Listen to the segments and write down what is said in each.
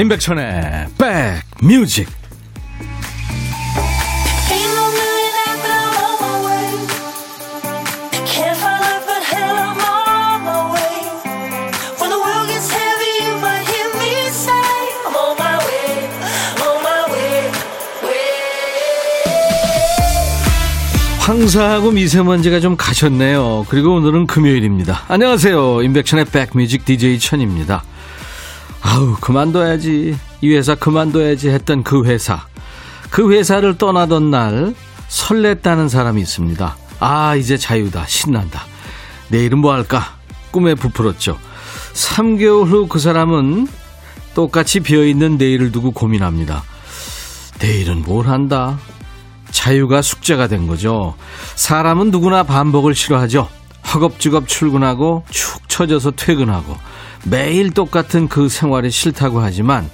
임백천의 백뮤직 황사하고 미세먼지가 좀 가셨네요. 그리고 오늘은 금요일입니다. 안녕하세요. 임백천의 백뮤직 DJ 천입니다. 아우, 그만둬야지. 이 회사 그만둬야지 했던 그 회사. 그 회사를 떠나던 날 설렜다는 사람이 있습니다. 아, 이제 자유다. 신난다. 내일은 뭐 할까? 꿈에 부풀었죠. 3개월 후 그 사람은 똑같이 비어있는 내일을 두고 고민합니다. 내일은 뭘 한다? 자유가 숙제가 된 거죠. 사람은 누구나 반복을 싫어하죠. 허겁지겁 출근하고 축 처져서 퇴근하고 매일 똑같은 그 생활이 싫다고 하지만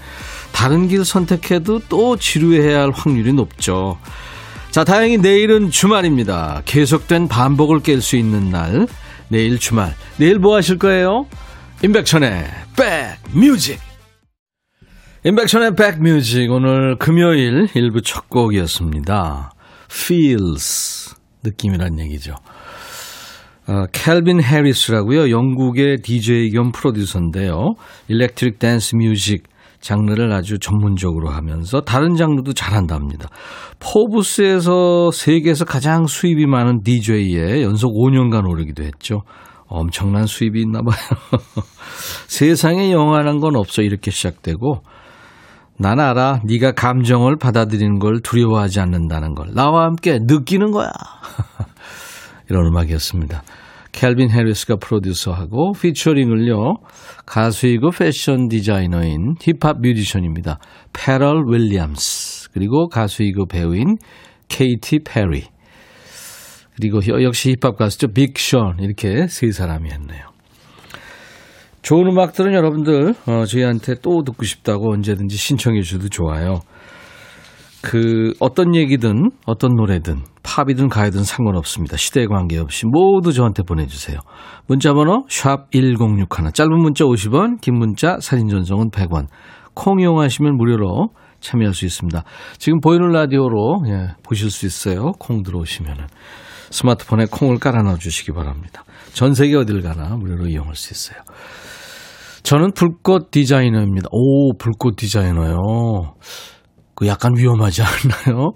다른 길 선택해도 또 지루해야 할 확률이 높죠. 자, 다행히 내일은 주말입니다. 계속된 반복을 깰 수 있는 날. 내일 주말. 내일 뭐 하실 거예요? 임백천의 백뮤직. 임백천의 백뮤직. 오늘 금요일 일부 첫 곡이었습니다. Feels. 느낌이란 얘기죠. 어, 캘빈 해리스라고요. 영국의 DJ 겸 프로듀서인데요. electric dance music 장르를 아주 전문적으로 하면서 다른 장르도 잘한답니다. 포브스에서 세계에서 가장 수입이 많은 DJ에 연속 5년간 오르기도 했죠. 엄청난 수입이 있나 봐요. 세상에 영원한 건 없어 이렇게 시작되고 난 알아. 네가 감정을 받아들이는 걸 두려워하지 않는다는 걸 나와 함께 느끼는 거야. 이런 음악이었습니다. 캘빈 해리스가 프로듀서하고 피처링을요. 가수이고 패션 디자이너인 힙합 뮤지션입니다. 패럴 윌리엄스 그리고 가수이고 배우인 케이티 페리 그리고 역시 힙합 가수죠. 빅 션 이렇게 세 사람이 했네요. 좋은 음악들은 여러분들 어, 저희한테 또 듣고 싶다고 언제든지 신청해 주셔도 좋아요. 그 어떤 얘기든 어떤 노래든 팝이든 가요든 상관없습니다. 시대에 관계없이 모두 저한테 보내주세요. 문자번호 샵 1061, 짧은 문자 50원, 긴 문자 사진 전송은 100원. 콩 이용하시면 무료로 참여할 수 있습니다. 지금 보이는 라디오로 예, 보실 수 있어요. 콩 들어오시면은 스마트폰에 콩을 깔아 넣어 주시기 바랍니다. 전 세계 어딜 가나 무료로 이용할 수 있어요. 저는 불꽃 디자이너입니다. 오, 불꽃 디자이너요. 그 약간 위험하지 않나요?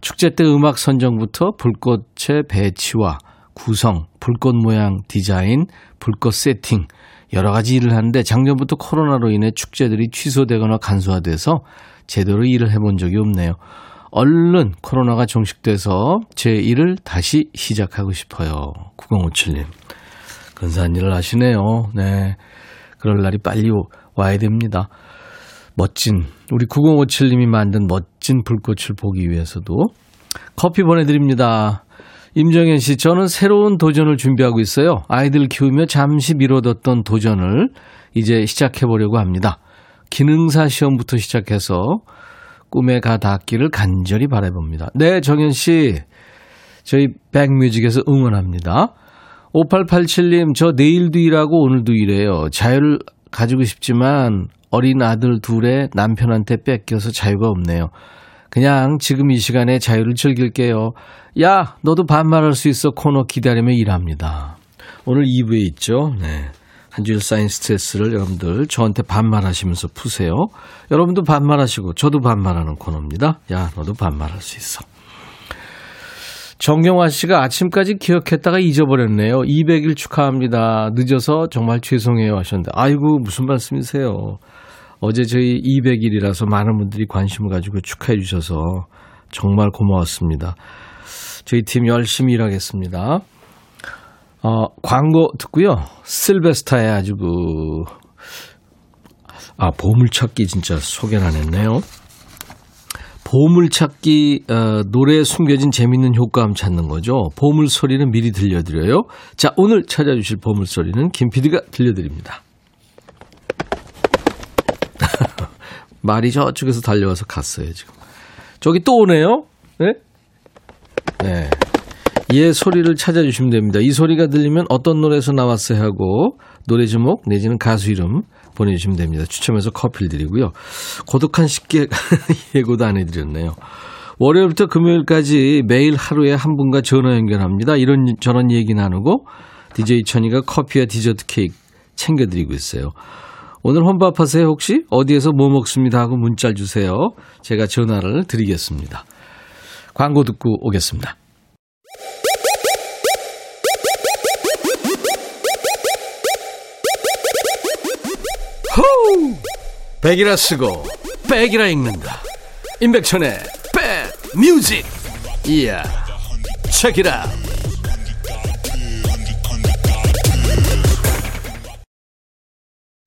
축제 때 음악 선정부터 불꽃의 배치와 구성, 불꽃 모양 디자인, 불꽃 세팅 여러 가지 일을 하는데 작년부터 코로나로 인해 축제들이 취소되거나 간소화돼서 제대로 일을 해본 적이 없네요. 얼른 코로나가 종식돼서 제 일을 다시 시작하고 싶어요. 9057님. 근사한 일을 하시네요. 네. 그럴 날이 빨리 와야 됩니다. 멋진 우리 9057님이 만든 멋진 불꽃을 보기 위해서도 커피 보내드립니다. 임정현 씨, 저는 새로운 도전을 준비하고 있어요. 아이들 키우며 잠시 미뤄뒀던 도전을 이제 시작해보려고 합니다. 기능사 시험부터 시작해서 꿈에 가 닿기를 간절히 바라봅니다. 네, 정현 씨. 저희 백뮤직에서 응원합니다. 5887님, 저 내일도 일하고 오늘도 일해요. 자유를 가지고 싶지만 어린 아들 둘에 남편한테 뺏겨서 자유가 없네요. 그냥 지금 이 시간에 자유를 즐길게요. 야, 너도 반말할 수 있어 코너 기다리며 일합니다. 오늘 2부에 있죠. 네. 한 주일 쌓인 스트레스를 여러분들 저한테 반말하시면서 푸세요. 여러분도 반말하시고 저도 반말하는 코너입니다. 야, 너도 반말할 수 있어. 정경화 씨가 아침까지 기억했다가 잊어버렸네요. 200일 축하합니다. 늦어서 정말 죄송해요 하셨는데, 아이고, 무슨 말씀이세요. 어제 저희 200일이라서 많은 분들이 관심을 가지고 축하해 주셔서 정말 고마웠습니다. 저희 팀 열심히 일하겠습니다. 어, 광고 듣고요. 실베스타의 아주 그, 아, 보물찾기 진짜 소개를 안 했네요. 보물찾기, 어, 노래에 숨겨진 재밌는 효과음 찾는 거죠. 보물 소리는 미리 들려드려요. 자, 오늘 찾아주실 보물 소리는 김 PD가 들려드립니다. 말이 저쪽에서 달려와서 갔어요, 지금. 저기 또 오네요? 네? 네. 얘 소리를 찾아주시면 됩니다. 이 소리가 들리면 어떤 노래에서 나왔어요 하고 노래 제목 내지는 가수 이름 보내주시면 됩니다. 추첨해서 커피를 드리고요. 고독한 식객 예고도 안 해드렸네요. 월요일부터 금요일까지 매일 하루에 한 분과 전화 연결합니다. 이런 저런 얘기 나누고 DJ 천이가 커피와 디저트 케이크 챙겨드리고 있어요. 오늘 혼밥하세요 혹시? 어디에서 뭐 먹습니다 하고 문자 주세요. 제가 전화를 드리겠습니다. 광고 듣고 오겠습니다. 호우! 백이라 쓰고 백이라 읽는다. 임백천의 백 뮤직. 이야. 책이라.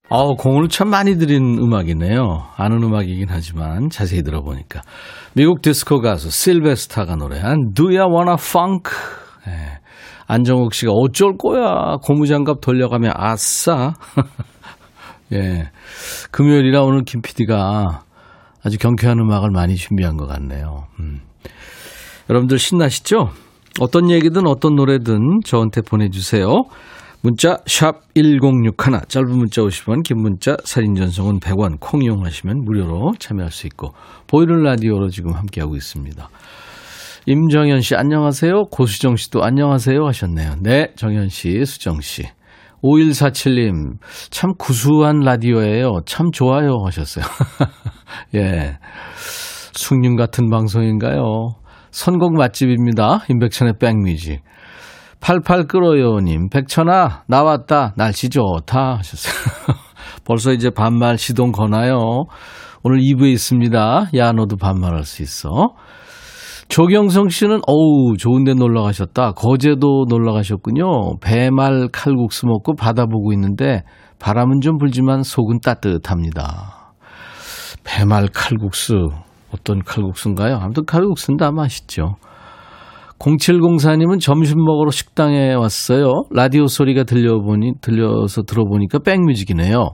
어, 공을 참 많이 들인 음악이네요. 아는 음악이긴 하지만 자세히 들어보니까. 미국 디스코 가수 실베스타가 노래한 Do You Wanna Funk? 예. 안정욱 씨가 어쩔 거야. 고무장갑 돌려가며 아싸. 예. 금요일이라 오늘 김 PD가 아주 경쾌한 음악을 많이 준비한 것 같네요. 음. 여러분들 신나시죠? 어떤 얘기든 어떤 노래든 저한테 보내주세요. 문자 1061, 짧은 문자 50원, 긴 문자 사진 전송은 100원, 콩 이용하시면 무료로 참여할 수 있고 보이는 라디오로 지금 함께하고 있습니다. 임정현 씨 안녕하세요. 고수정 씨도 안녕하세요 하셨네요. 네, 정현 씨, 수정 씨. 5147님, 참 구수한 라디오예요. 참 좋아요 하셨어요. 예. 숭늉 같은 방송인가요? 선곡 맛집입니다. 인백천의 백뮤직. 88 끌어요님, 백천아, 나왔다. 날씨 좋다. 하셨어요. 벌써 이제 반말 시동 거나요? 오늘 2부에 있습니다. 야, 너도 반말할 수 있어. 조경성 씨는 어우 좋은데 놀러 가셨다. 거제도 놀러 가셨군요. 배말 칼국수 먹고 바다 보고 있는데 바람은 좀 불지만 속은 따뜻합니다. 배말 칼국수 어떤 칼국수인가요? 아무튼 칼국수는 다 맛있죠. 0704님은 점심 먹으러 식당에 왔어요. 라디오 소리가 들려보니 들려서 들어보니까 백뮤직이네요.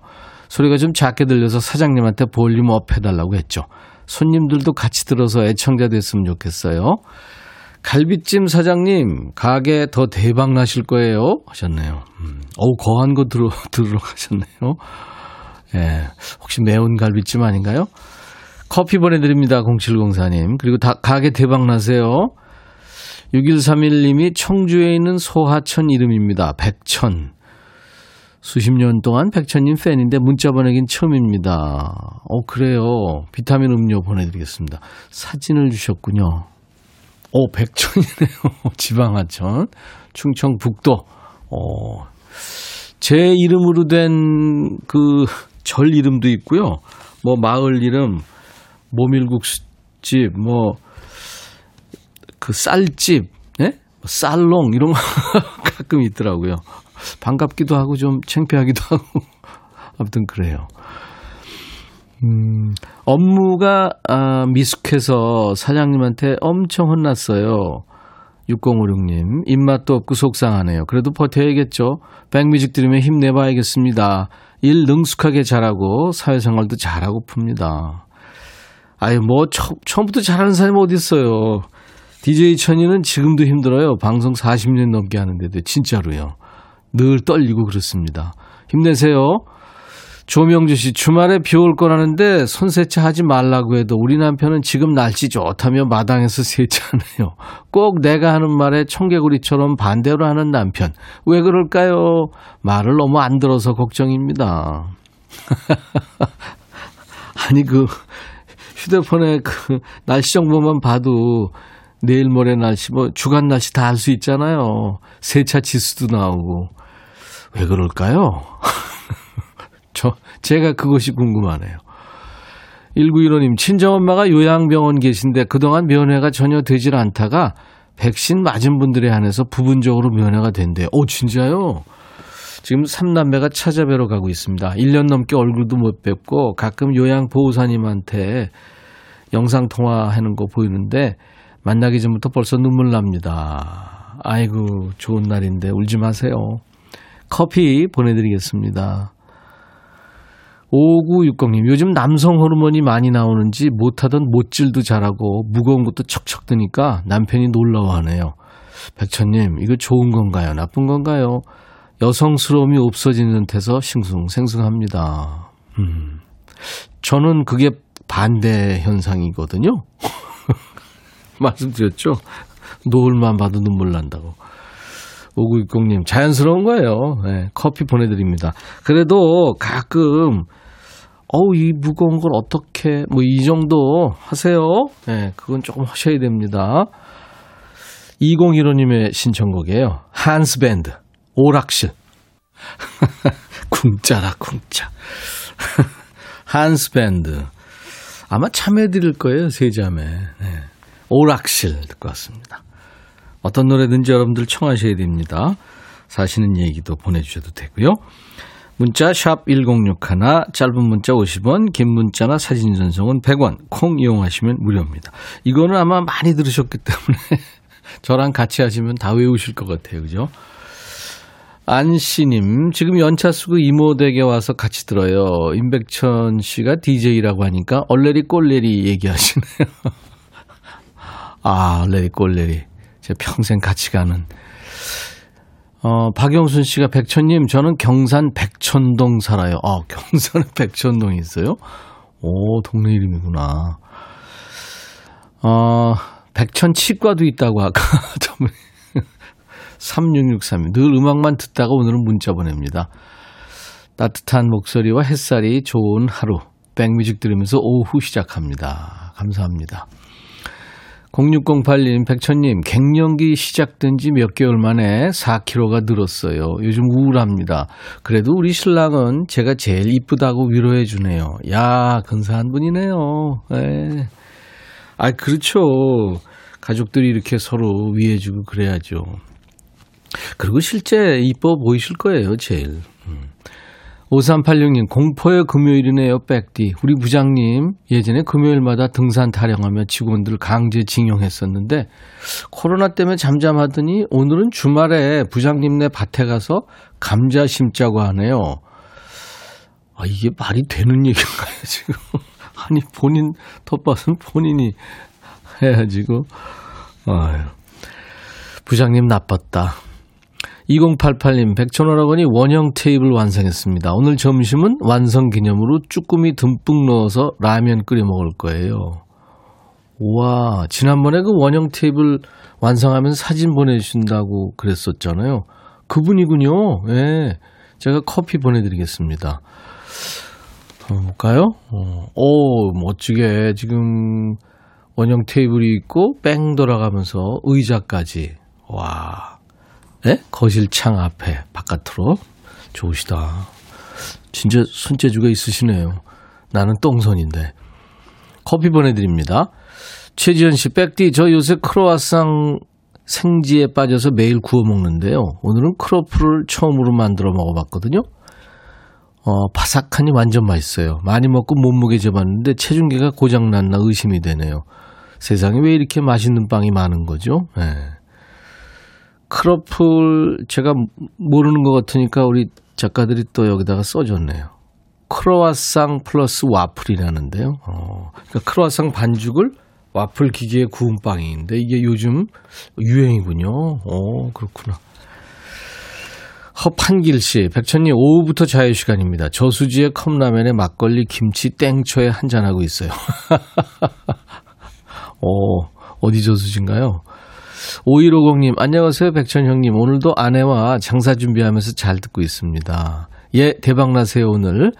소리가 좀 작게 들려서 사장님한테 volume up 해달라고 했죠. 손님들도 같이 들어서 애청자 됐으면 좋겠어요. 갈비찜 사장님, 가게 더 대박 나실 거예요. 하셨네요. 음, 어우, 거한 거 들어, 들어 가셨네요. 예, 혹시 매운 갈비찜 아닌가요? 커피 보내드립니다. 0704님. 그리고 다, 가게 대박 나세요. 6131님이 청주에 있는 소하천 이름입니다. 백천. 수십 년 동안 백천님 팬인데 문자 보내긴 처음입니다. 어, 그래요. 비타민 음료 보내드리겠습니다. 사진을 주셨군요. 오, 어, 백천이네요. 지방하천. 충청북도. 어, 제 이름으로 된 그 절 이름도 있고요. 뭐 마을 이름, 모밀국집, 뭐, 그 쌀집, 예? 네? 쌀롱, 이런 거 가끔 있더라고요. 반갑기도 하고 좀 창피하기도 하고 아무튼 그래요. 음, 업무가 아, 미숙해서 사장님한테 엄청 혼났어요. 6056님, 입맛도 없고 속상하네요. 그래도 버텨야겠죠. 백뮤직 들으면 힘내봐야겠습니다. 일 능숙하게 잘하고 사회생활도 잘하고 풉니다. 아유, 뭐, 처, 처음부터 잘하는 사람이 어디 있어요. DJ 천이는 지금도 힘들어요. 방송 40년 넘게 하는데도, 진짜로요. 늘 떨리고 그렇습니다. 힘내세요. 조명주 씨, 주말에 비 올 거라는데 손 세차 하지 말라고 해도 우리 남편은 지금 날씨 좋다며 마당에서 세차하네요. 꼭 내가 하는 말에 청개구리처럼 반대로 하는 남편. 왜 그럴까요? 말을 너무 안 들어서 걱정입니다. 아니, 그, 휴대폰에 그 날씨 정보만 봐도 내일 모레 날씨, 뭐 주간 날씨 다 알 수 있잖아요. 세차 지수도 나오고. 왜 그럴까요? 저, 제가 그것이 궁금하네요. 1915님, 친정엄마가 요양병원 계신데 그동안 면회가 전혀 되질 않다가 백신 맞은 분들에 한해서 부분적으로 면회가 된대요. 오, 진짜요? 지금 삼남매가 찾아뵈러 가고 있습니다. 1년 넘게 얼굴도 못 뵙고 가끔 요양보호사님한테 영상통화하는 거 보이는데 만나기 전부터 벌써 눈물 납니다. 아이고, 좋은 날인데 울지 마세요. 커피 보내드리겠습니다. 5960님, 요즘 남성 호르몬이 많이 나오는지 못하던 못질도 잘하고 무거운 것도 척척 드니까 남편이 놀라워하네요. 백천님, 이거 좋은 건가요? 나쁜 건가요? 여성스러움이 없어지는 듯해서 싱숭생숭합니다. 음. 저는 그게 반대 현상이거든요. 말씀드렸죠? 노을만 봐도 눈물 난다고. 5960님, 자연스러운 거예요. 네, 커피 보내드립니다. 그래도 가끔, 어우, 이 무거운 걸 어떻게, 뭐, 이 정도 하세요. 네, 그건 조금 하셔야 됩니다. 2015님의 신청곡이에요. 한스밴드, 오락실. 궁짜라, 궁짜. 한스밴드. 아마 참여해드릴 거예요, 세자매. 네. 오락실 듣고 왔습니다. 어떤 노래든지 여러분들 청하셔야 됩니다. 사시는 얘기도 보내주셔도 되고요. 문자 샵 1061, 짧은 문자 50원, 긴 문자나 사진 전송은 100원, 콩 이용하시면 무료입니다. 이거는 아마 많이 들으셨기 때문에 저랑 같이 하시면 다 외우실 것 같아요. 그죠? 안씨님, 지금 연차 쓰고 이모 댁에 와서 같이 들어요. 임백천 씨가 DJ라고 하니까 얼레리 꼴레리 얘기하시네요. 아, 얼레리 꼴레리. 제가 평생 같이 가는. 어, 박영순 씨가 백천님, 저는 경산 백천동 살아요. 아, 경산에 백천동이 있어요? 오, 동네 이름이구나. 어, 백천 치과도 있다고 아까 3663. 늘 음악만 듣다가 오늘은 문자 보냅니다. 따뜻한 목소리와 햇살이 좋은 하루. 백뮤직 들으면서 오후 시작합니다. 감사합니다. 0608님, 백천님, 갱년기 시작된 지 몇 개월 만에 4kg가 늘었어요. 요즘 우울합니다. 그래도 우리 신랑은 제가 제일 이쁘다고 위로해 주네요. 야, 근사한 분이네요. 네. 아, 그렇죠. 가족들이 이렇게 서로 위해 주고 그래야죠. 그리고 실제 이뻐 보이실 거예요, 제일. 5386님, 공포의 금요일이네요, 백디. 우리 부장님, 예전에 금요일마다 등산 타령하며 직원들 강제 징용했었는데, 코로나 때문에 잠잠하더니 오늘은 주말에 부장님네 밭에 가서 감자 심자고 하네요. 아, 이게 말이 되는 얘기인가요, 지금? 아니, 본인 텃밭은 본인이 해야지고. 아유. 부장님 나빴다. 2088님, 백천오라버니 원형 테이블 완성했습니다. 오늘 점심은 완성 기념으로 쭈꾸미 듬뿍 넣어서 라면 끓여 먹을 거예요. 와, 지난번에 그 원형 테이블 완성하면 사진 보내주신다고 그랬었잖아요. 그분이군요. 예. 네, 제가 커피 보내드리겠습니다. 한번 볼까요? 어, 오, 멋지게 지금 원형 테이블이 있고 뺑 돌아가면서 의자까지. 와. 네? 거실 창 앞에 바깥으로 좋으시다. 진짜 손재주가 있으시네요. 나는 똥손인데. 커피 보내드립니다. 최지현 씨, 백디, 저 요새 크로아상 생지에 빠져서 매일 구워 먹는데요. 오늘은 크로플을 처음으로 만들어 먹어봤거든요. 어, 바삭하니 완전 맛있어요. 많이 먹고 몸무게 재봤는데 체중계가 고장났나 의심이 되네요. 세상에 왜 이렇게 맛있는 빵이 많은 거죠? 네. 크로플 제가 모르는 것 같으니까 우리 작가들이 또 여기다가 써줬네요. 크로아상 플러스 와플이라는데요. 어, 그러니까 크로아상 반죽을 와플 기계에 구운 빵인데 이게 요즘 유행이군요. 어, 그렇구나. 허판길 씨, 백천님 오후부터 자유 시간입니다. 저수지에 컵라면에 막걸리, 김치, 땡초에 한잔하고 있어요. 어, 어디 저수지인가요? 5150님, 안녕하세요, 백천 형님. 오늘도 아내와 장사 준비하면서 잘 듣고 있습니다. 예, 대박나세요, 오늘.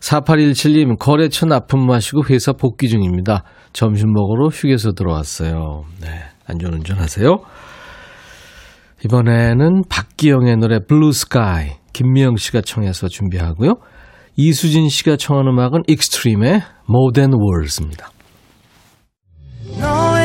4817님, 거래처 납품 마치고 회사 복귀 중입니다. 점심 먹으러 휴게소 들어왔어요. 네, 안전운전 하세요. 이번에는 박기영의 노래 Blue Sky 김미영 씨가 청해서 준비하고요. 이수진 씨가 청한 음악은 익스트림의 More Words입니다. 너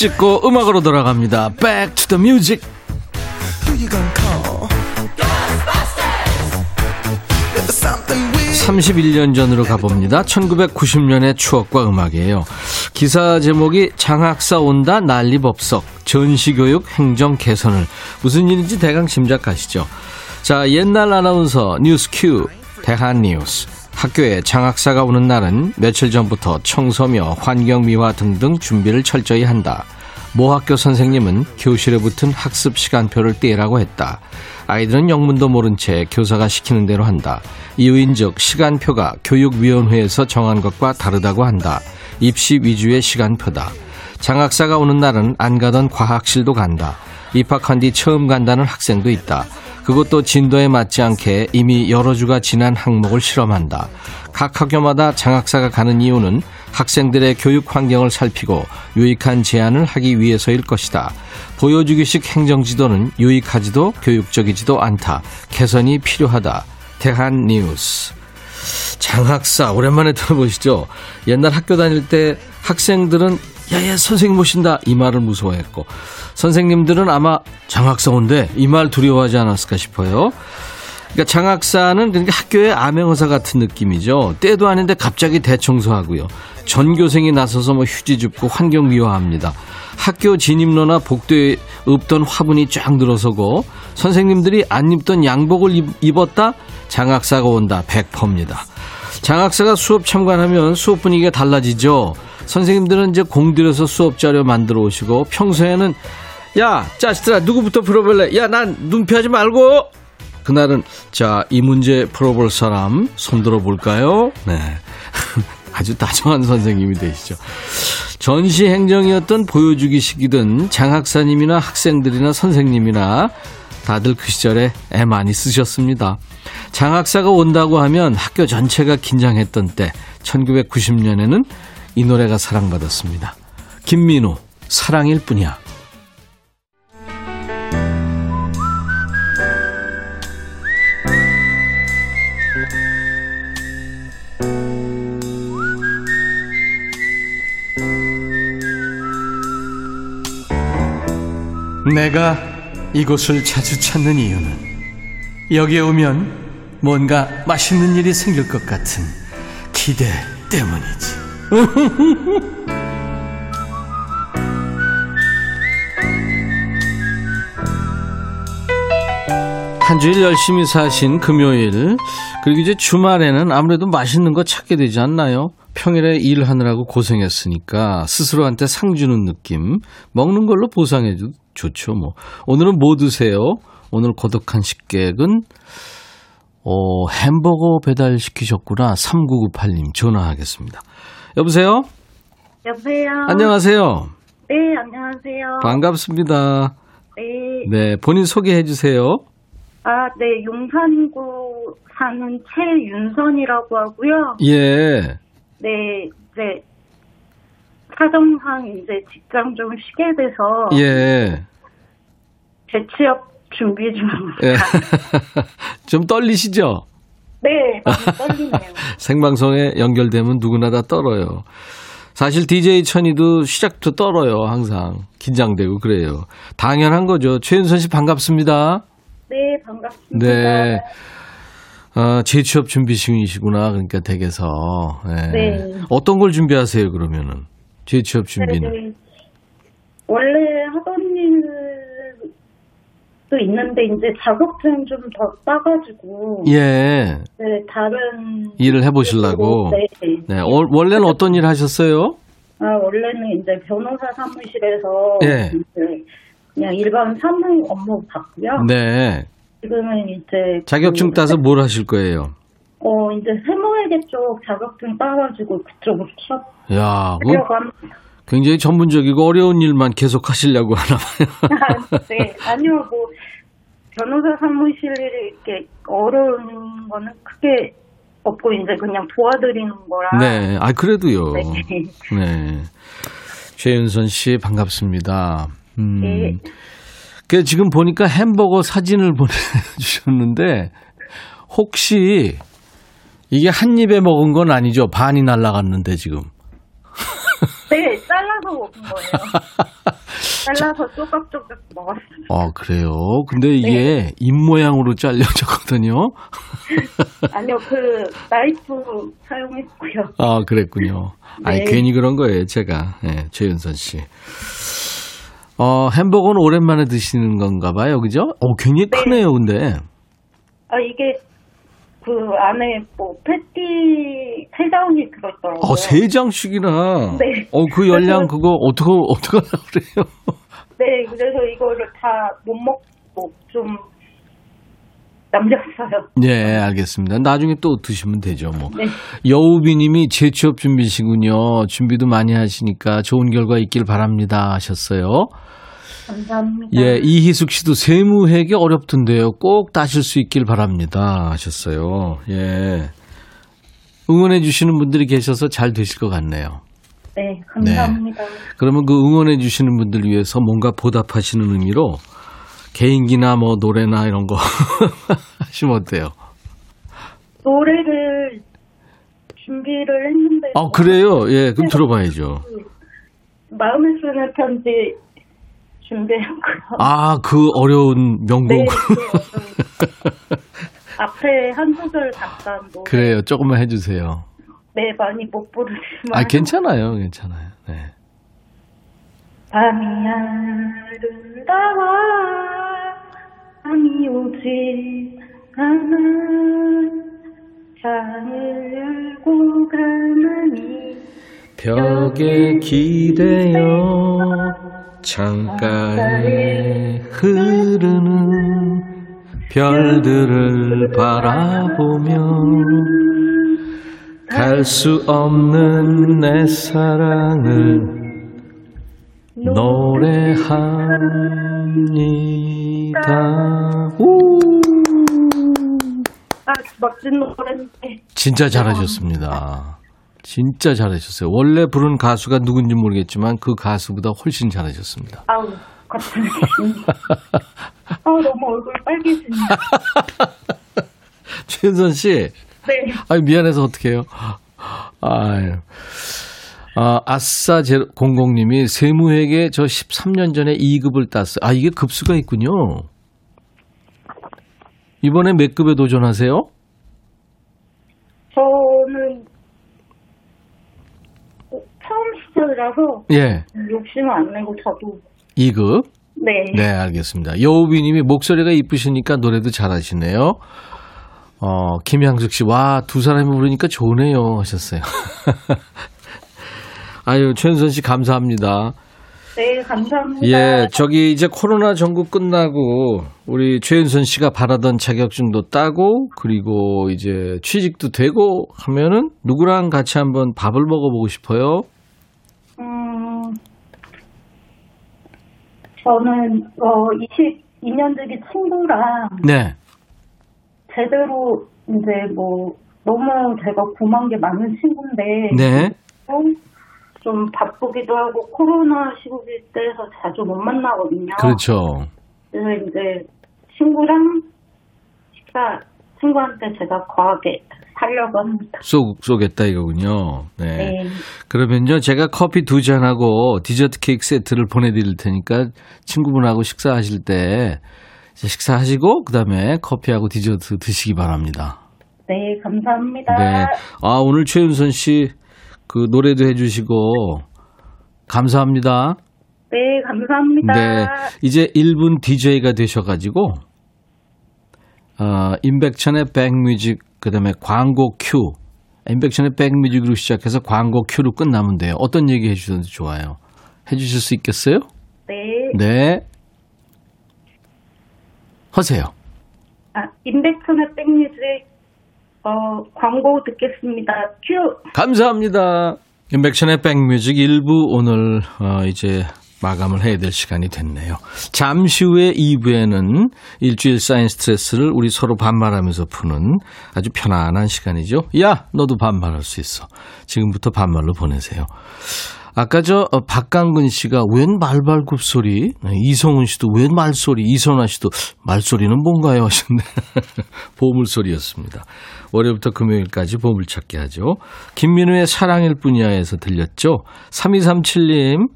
찍고 음악으로 돌아갑니다. Back to the music. 31년 전으로 가봅니다. 1990년의 추억과 음악이에요. 기사 제목이 장학사 온다 난리법석 전시교육 행정 개선을 무슨 일인지 대강 짐작하시죠. 자 옛날 아나운서 뉴스 큐 대한 뉴스 학교에 장학사가 오는 날은 며칠 전부터 청소며 환경미화 등등 준비를 철저히 한다. 모 학교 선생님은 교실에 붙은 학습 시간표를 떼라고 했다. 아이들은 영문도 모른 채 교사가 시키는 대로 한다. 이유인 즉 시간표가 교육위원회에서 정한 것과 다르다고 한다. 입시 위주의 시간표다. 장학사가 오는 날은 안 가던 과학실도 간다. 입학한 뒤 처음 간다는 학생도 있다. 그것도 진도에 맞지 않게 이미 여러 주가 지난 항목을 실험한다. 각 학교마다 장학사가 가는 이유는 학생들의 교육 환경을 살피고 유익한 제안을 하기 위해서일 것이다. 보여주기식 행정지도는 유익하지도 교육적이지도 않다. 개선이 필요하다. 대한 뉴스. 장학사 오랜만에 들어보시죠. 옛날 학교 다닐 때 학생들은 야야 선생님 모신다 이 말을 무서워했고 선생님들은 아마 장학사 온대 이말 두려워하지 않았을까 싶어요. 그러니까 장학사는 그러니까 학교의 암행어사 같은 느낌이죠. 때도 아닌데 갑자기 대청소하고요. 전교생이 나서서 뭐 휴지 줍고 환경 미화합니다. 학교 진입로나 복도에 없던 화분이 쫙 늘어서고 선생님들이 안 입던 양복을 입었다 장학사가 온다 100%입니다. 장학사가 수업 참관하면 수업 분위기가 달라지죠. 선생님들은 이제 공들여서 수업 자료 만들어 오시고 평소에는 야 짜식들아 누구부터 풀어볼래? 야 난 눈피하지 말고 그날은 자 이 문제 풀어볼 사람 손들어 볼까요? 네. 아주 다정한 선생님이 되시죠. 전시 행정이었던 보여주기식이든 장학사님이나 학생들이나 선생님이나 다들 그 시절에 애 많이 쓰셨습니다. 장학사가 온다고 하면 학교 전체가 긴장했던 때 1990년에는 이 노래가 사랑받았습니다. 김민호 사랑일 뿐이야. 내가 이곳을 자주 찾는 이유는 여기에 오면 뭔가 맛있는 일이 생길 것 같은 기대 때문이지. 한 주일 열심히 사신 금요일 그리고 이제 주말에는 아무래도 맛있는 거 찾게 되지 않나요? 평일에 일하느라고 고생했으니까 스스로한테 상 주는 느낌 먹는 걸로 보상해 도 좋죠 뭐 오늘은 뭐 드세요? 오늘 고독한 식객은 어, 햄버거 배달시키셨구나 3998님 전화하겠습니다 여보세요? 여보세요? 안녕하세요 네 안녕하세요 반갑습니다 네. 네 본인 소개해 주세요 아, 네, 용산구 사는 최윤선이라고 하고요. 예 네, 이제 사정상 이제 직장 좀 쉬게 돼서 예. 재취업 준비 중입니다. 예. 좀 떨리시죠? 네, 떨리네요. 생방송에 연결되면 누구나 다 떨어요. 사실 DJ 천이도 시작부터 떨어요, 항상. 긴장되고 그래요. 당연한 거죠. 최윤선 씨 반갑습니다. 네, 반갑습니다. 네. 아, 재취업 준비 중이시구나. 그러니까 댁에서. 네. 네. 어떤 걸 준비하세요, 그러면은? 재취업 준비는. 네, 원래 하던 일 도 있는데 이제 자격증 좀 더 따가지고 예. 네, 다른 일을 해보시려고. 네. 네. 어, 원래는 어떤 일 하셨어요? 아, 원래는 이제 변호사 사무실에서 예. 이제 그냥 일반 사무 업무 받고요. 네. 지금은 이제 자격증 그, 따서 뭘 하실 거예요? 어 이제 세무회계 쪽 자격증 따가지고 그쪽으로 야, 뭐 취업하려고 합니다. 굉장히 전문적이고 어려운 일만 계속 하시려고 하나 봐요. 네, 아니요 뭐 변호사 사무실이 이렇게 어려운 거는 크게 없고 이제 그냥 도와드리는 거라. 네. 아, 그래도요. 네. 네. 최윤선 씨 반갑습니다. 음. 네. 그 지금 보니까 햄버거 사진을 보내주셨는데 혹시 이게 한 입에 먹은 건 아니죠? 반이 날라갔는데 지금. 네, 먹은 거예요. 잘라서 쪼깍쪼깍 먹었어요. 아 그래요? 근데 이게 입 모양으로 잘려졌거든요. 아니요, 그 나이프 사용했고요. 아 그랬군요. 아니 네. 괜히 그런 거예요, 제가. 예, 최윤선 씨. 어 햄버거는 오랜만에 드시는 건가 봐요, 그죠? 어 굉장히 네. 크네요, 근데. 아 이게 그 안에 뭐 패티 세 장이 들어있더라고요. 어, 세 장씩이나. 네. 어, 그 열량 그거 어떡하, 어떡하려고 그래요? 네, 그래서 이거를 다 못 먹고 좀 남겼어요. 예, 알겠습니다. 나중에 또 드시면 되죠, 뭐. 네. 여우비 님이 재취업 준비시군요. 준비도 많이 하시니까 좋은 결과 있길 바랍니다. 하셨어요. 감사합니다. 예, 이희숙 씨도 세무회계 어렵던데요. 꼭 따실 수 있길 바랍니다. 하셨어요. 예. 응원해 주시는 분들이 계셔서 잘 되실 것 같네요. 네, 감사합니다. 그러면 그 응원해 주시는 분들 위해서 뭔가 보답하시는 의미로 개인기나 뭐 노래나 이런 거 하시면 어때요? 노래를 준비를 했는데 아, 그래요? 예, 그럼 들어봐야죠. 마음에 쓰는 편지 준비했고요. 아, 그 어려운 명곡. 네, 네, 어떤 앞에 한 소절 잠깐 노래. 그래요. 조금만 해주세요. 네, 많이 못 부르지만. 아, 괜찮아요. 괜찮아요. 네. 밤이 아름다워 밤이 오지 않아 창을 열고 가만히 벽에 기대어 창가에 흐르는 별들을 바라보며 갈 수 없는 내 사랑을 노래합니다. 우! 아 멋진 노래인데 진짜 잘하셨습니다. 진짜 잘하셨어요. 원래 부른 가수가 누군지 모르겠지만 그 가수보다 훨씬 잘하셨습니다. 아우 갑자기 아우 너무 얼굴 빨개지네 최은선 씨, 네 아유, 미안해서 어떡해요. 아유. 아, 아싸 제 00님이 세무회계 저 13년 전에 2급을 땄어요. 아, 이게 급수가 있군요. 이번에 몇 급에 도전하세요? 저는 어, 처음 시작이라서 예, 욕심을 안 내고 저도 2급. 네, 네, 알겠습니다. 여우비님이 목소리가 이쁘시니까 노래도 잘하시네요. 어, 김향숙 씨, 와, 두 사람이 부르니까 좋으네요. 하셨어요. 아유, 최은선 씨, 감사합니다. 네 감사합니다. 예, 저기 이제 코로나 전국 끝나고, 우리 최은선 씨가 바라던 자격증도 따고, 그리고 이제 취직도 되고 하면은 누구랑 같이 한번 밥을 먹어보고 싶어요? 음, 저는 어 22년 지기 친구랑 네. 제대로 이제 뭐 너무 제가 고마운 게 많은 친구인데 네. 어, 좀 바쁘기도 하고 코로나 시국일 때서 자주 못 만나거든요. 그렇죠. 그래서 이제 친구랑 식사 친구한테 제가 거하게 살려고 합니다. 쏘, 쏘겠다 이거군요. 네. 네. 그러면요, 제가 커피 두 잔하고 디저트 케이크 세트를 보내드릴 테니까 친구분하고 식사하실 때 식사하시고 그다음에 커피하고 디저트 드시기 바랍니다. 네, 감사합니다. 네. 아 오늘 최윤선 씨 그 노래도 해 주시고 감사합니다. 네, 감사합니다. 네. 이제 1분 DJ가 되셔 가지고 어, 임백천의 백뮤직 그다음에 광고 큐. 임백천의 백뮤직으로 시작해서 광고 큐로 끝나면 돼요. 어떤 얘기 해주셔도 좋아요. 해주실 수 있겠어요? 네. 네. 하세요. 아, 임백천의 백뮤직 어, 광고 듣겠습니다. 큐. 감사합니다. 임백천의 백뮤직 1부 오늘 어, 이제 마감을 해야 될 시간이 됐네요. 잠시 후에 2부에는 일주일 쌓인 스트레스를 우리 서로 반말하면서 푸는 아주 편안한 시간이죠. 야, 너도 반말할 수 있어. 지금부터 반말로 보내세요. 아까 저 어, 박강근 씨가 웬 말발굽 소리, 네, 이성훈 씨도 웬 말소리, 이선아 씨도 말소리는 뭔가요 하셨네. 보물 소리였습니다. 월요일부터 금요일까지 보물 찾기 하죠. 김민우의 사랑일 뿐이야에서 들렸죠. 3237님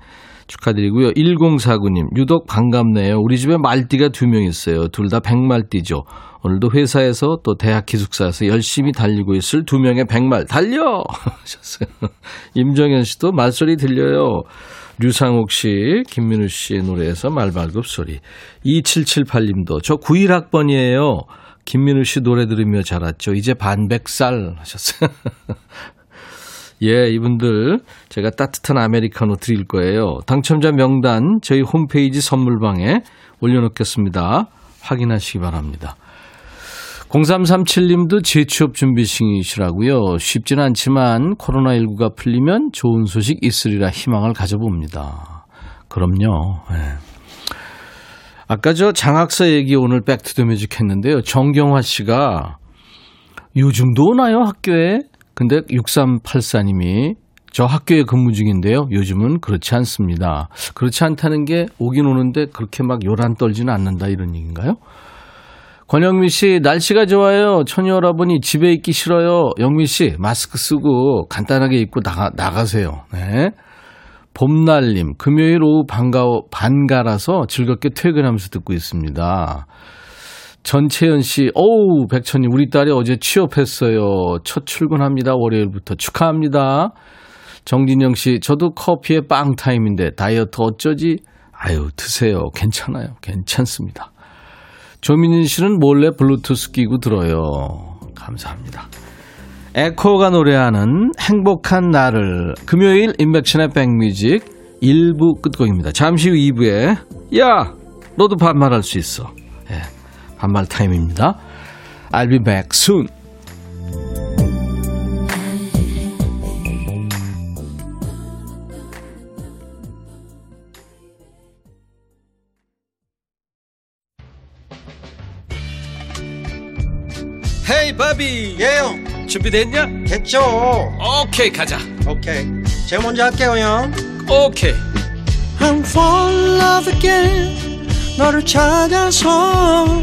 축하드리고요. 1049님 유독 반갑네요. 우리 집에 말띠가 두 명 있어요. 둘 다 백말띠죠. 오늘도 회사에서 또 대학 기숙사에서 열심히 달리고 있을 두 명의 백말 달려 하셨어요. 임정현 씨도 말소리 들려요. 류상욱 씨, 김민우 씨의 노래에서 말발굽 소리. 2778님도 저 91학번이에요. 김민우 씨 노래 들으며 자랐죠. 이제 반백살 하셨어요. 예, 이분들 제가 따뜻한 아메리카노 드릴 거예요. 당첨자 명단 저희 홈페이지 선물방에 올려놓겠습니다. 확인하시기 바랍니다. 0337님도 재취업 준비 중이시라고요. 쉽지는 않지만 코로나19가 풀리면 좋은 소식 있으리라 희망을 가져봅니다. 그럼요. 네. 아까 저 장학사 얘기 오늘 Back to the Music 했는데요. 정경화 씨가 요즘도 오나요 학교에? 근데 6384님이 저 학교에 근무 중인데요. 요즘은 그렇지 않습니다. 그렇지 않다는 게 오긴 오는데 그렇게 막 요란 떨지는 않는다 이런 얘기인가요? 권영미 씨, 날씨가 좋아요. 처녀 여러분이 집에 있기 싫어요. 영미 씨, 마스크 쓰고 간단하게 입고 나가, 나가세요. 네. 봄날님, 금요일 오후 반가워, 반가라서 즐겁게 퇴근하면서 듣고 있습니다. 전채연 씨, 어우, 백천님, 우리 딸이 어제 취업했어요. 첫 출근합니다. 월요일부터 축하합니다. 정진영 씨, 저도 커피에 빵 타임인데 다이어트 어쩌지? 아유, 드세요. 괜찮아요. 괜찮습니다. 조민진 씨는 몰래 블루투스 끼고 들어요. 감사합니다. 에코가 노래하는 행복한 나를 금요일 인백션의 백뮤직 1부 끝곡입니다. 잠시 후 2부에 야 너도 반말할 수 있어. 예, 반말 타임입니다. I'll be back soon. 헤이 바비. 예요 준비됐냐? 됐죠. 오케이 가자. 오케이. 제가 먼저 할게요 형. 오케이. I'm fall in love again. 너를 찾아서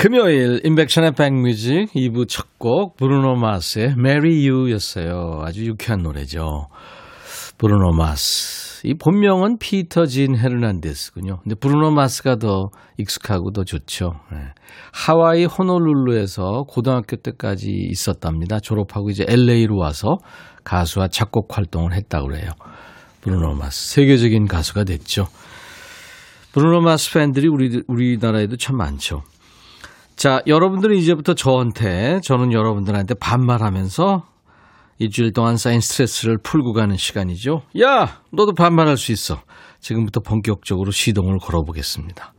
금요일 인백션의 백뮤직 2부 첫 곡 브루노 마스의 Marry You였어요. 아주 유쾌한 노래죠. 브루노 마스. 이 본명은 피터 진 헤르난데스군요. 근데 브루노 마스가 더 익숙하고 더 좋죠. 네. 하와이 호놀룰루에서 고등학교 때까지 있었답니다. 졸업하고 이제 LA로 와서 가수와 작곡 활동을 했다고 그래요. 브루노 마스. 세계적인 가수가 됐죠. 브루노 마스 팬들이 우리, 우리나라에도 참 많죠. 자, 여러분들은 이제부터 저한테, 저는 여러분들한테 반말하면서 일주일 동안 쌓인 스트레스를 풀고 가는 시간이죠. 야, 너도 반말할 수 있어. 지금부터 본격적으로 시동을 걸어보겠습니다.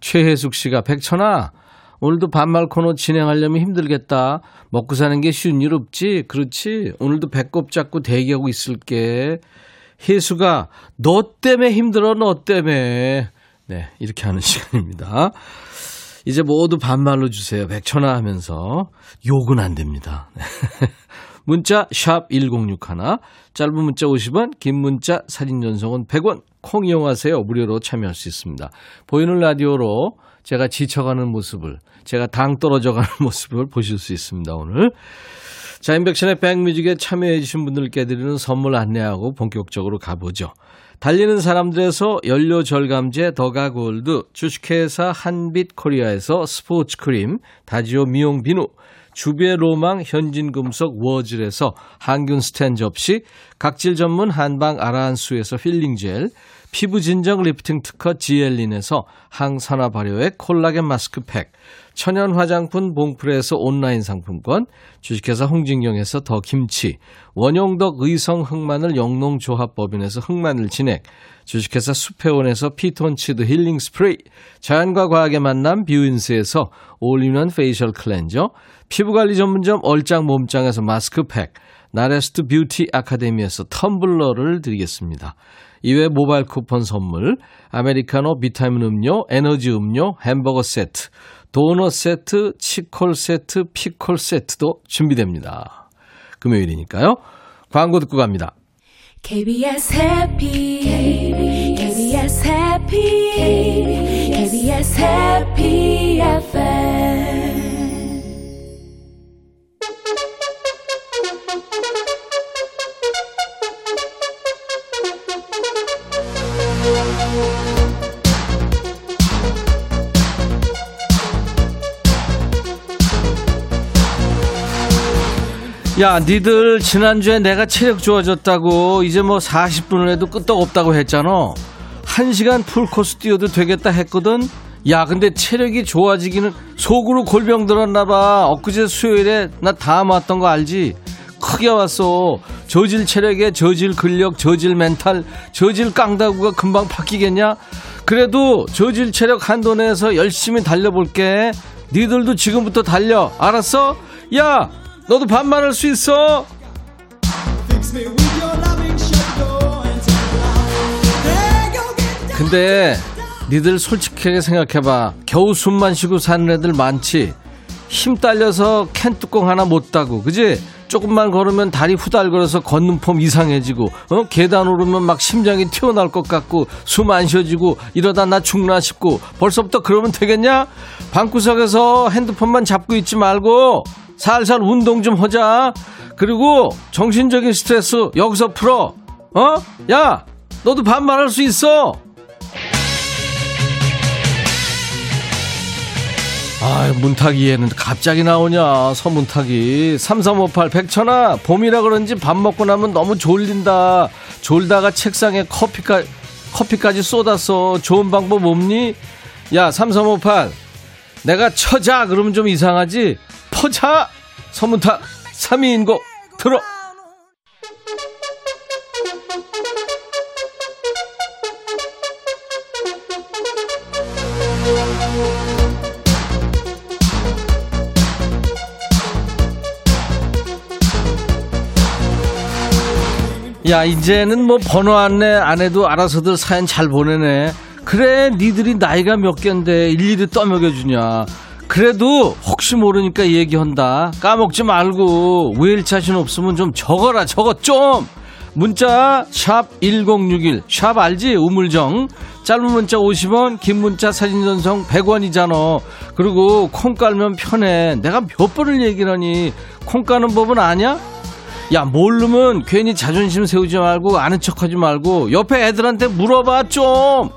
최혜숙 씨가 백천아, 오늘도 반말 코너 진행하려면 힘들겠다. 먹고 사는 게 쉬운 일 없지? 그렇지? 오늘도 배꼽 잡고 대기하고 있을게. 혜수가 너 때문에 힘들어, 너 때문에. 네, 이렇게 하는 시간입니다. 이제 모두 반말로 주세요. 백천화 하면서 욕은 안 됩니다. 문자 샵 1061, 짧은 문자 50원, 긴 문자 사진 전송은 100원, 콩 이용하세요. 무료로 참여할 수 있습니다. 보이는 라디오로 제가 지쳐가는 모습을, 제가 당 떨어져가는 모습을 보실 수 있습니다. 오늘. 자, 인백션의 백뮤직에 참여해주신 분들께 드리는 선물 안내하고 본격적으로 가보죠. 달리는 사람들에서 연료 절감제 더가골드, 주식회사 한빛코리아에서 스포츠 크림, 다지오 미용 비누, 주베 로망 현진금속 워즐에서 항균 스탠 접시, 각질 전문 한방 아라한수에서 힐링 젤, 피부 진정 리프팅 특허 지엘린에서 항산화 발효의 콜라겐 마스크팩, 천연 화장품 봉프레에서 온라인 상품권, 주식회사 홍진경에서 더 김치, 원용덕 의성 흑마늘 영농조합법인에서 흑마늘 진액, 주식회사 수페온에서 피톤치드 힐링 스프레이, 자연과 과학의 만남 뷰인스에서 all-in-one facial cleanser, 피부관리 전문점 얼짱 몸짱에서 마스크팩, 나레스트 뷰티 아카데미에서 텀블러를 드리겠습니다. 이외 모바일 쿠폰 선물, 아메리카노 비타민 음료, 에너지 음료, 햄버거 세트, 도넛 세트, 치콜 세트, 피콜 세트도 준비됩니다. 금요일이니까요. 광고 듣고 갑니다. KBS 해피 KBS 해피 KBS 해피 FM 야, 니들 지난주에 내가 체력 좋아졌다고 이제 뭐 40분을 해도 끄떡없다고 했잖아. 1시간 풀코스 뛰어도 되겠다 했거든. 야, 근데 체력이 좋아지기는 속으로 골병 들었나 봐. 엊그제 수요일에 나 다음 왔던 거 알지? 크게 왔어. 저질 체력에 저질 근력, 저질 멘탈, 저질 깡다구가 금방 바뀌겠냐? 그래도 저질 체력 한도 내에서 열심히 달려볼게. 니들도 지금부터 달려. 알았어? 야, 너도 반말할 수 있어. 근데 니들 솔직하게 생각해봐. 겨우 숨만 쉬고 사는 애들 많지. 힘 딸려서 캔 뚜껑 하나 못 따고, 그지? 조금만 걸으면 다리 후달거려서 걷는 폼 이상해지고, 어? 계단 오르면 막 심장이 튀어나올 것 같고, 숨 안 쉬어지고, 이러다 나 죽나 싶고, 벌써부터 그러면 되겠냐? 방구석에서 핸드폰만 잡고 있지 말고, 살살 운동 좀 하자. 그리고 정신적인 스트레스 여기서 풀어. 어? 야, 너도 반말할 수 있어. 아, 문탁이에는 갑자기 나오냐, 서문탁이. 3358, 백천아, 봄이라 그런지 밥 먹고 나면 너무 졸린다. 졸다가 책상에 커피까, 커피까지 쏟았어. 좋은 방법 없니? 야, 3358, 내가 처자, 그러면 좀 이상하지? 포자! 서문탁, 3위인곡, 들어! 야 이제는 뭐 번호 안내 안 해도 알아서들 사연 잘 보내네 그래 니들이 나이가 몇 갠데 일일이 떠먹여주냐 그래도 혹시 모르니까 얘기한다 까먹지 말고 왜 1차신 없으면 좀 적어라 적어 좀 문자 샵 1061, 샵 알지? 우물정. 짧은 문자 50원, 긴 문자 사진 전송 100원이잖아. 그리고 콩 깔면 편해. 내가 몇 번을 얘기를 하니 콩 까는 법은 아냐? 야 모르면 괜히 자존심 세우지 말고 아는 척하지 말고 옆에 애들한테 물어봐 좀.